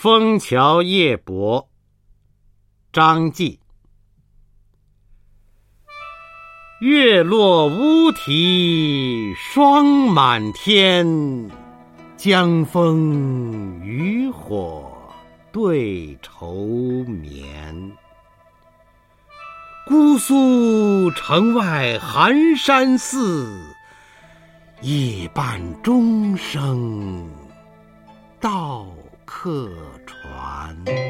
枫桥夜泊，张继。月落乌啼霜满天，江枫渔火对愁眠。姑苏城外寒山寺，夜半钟声。客船。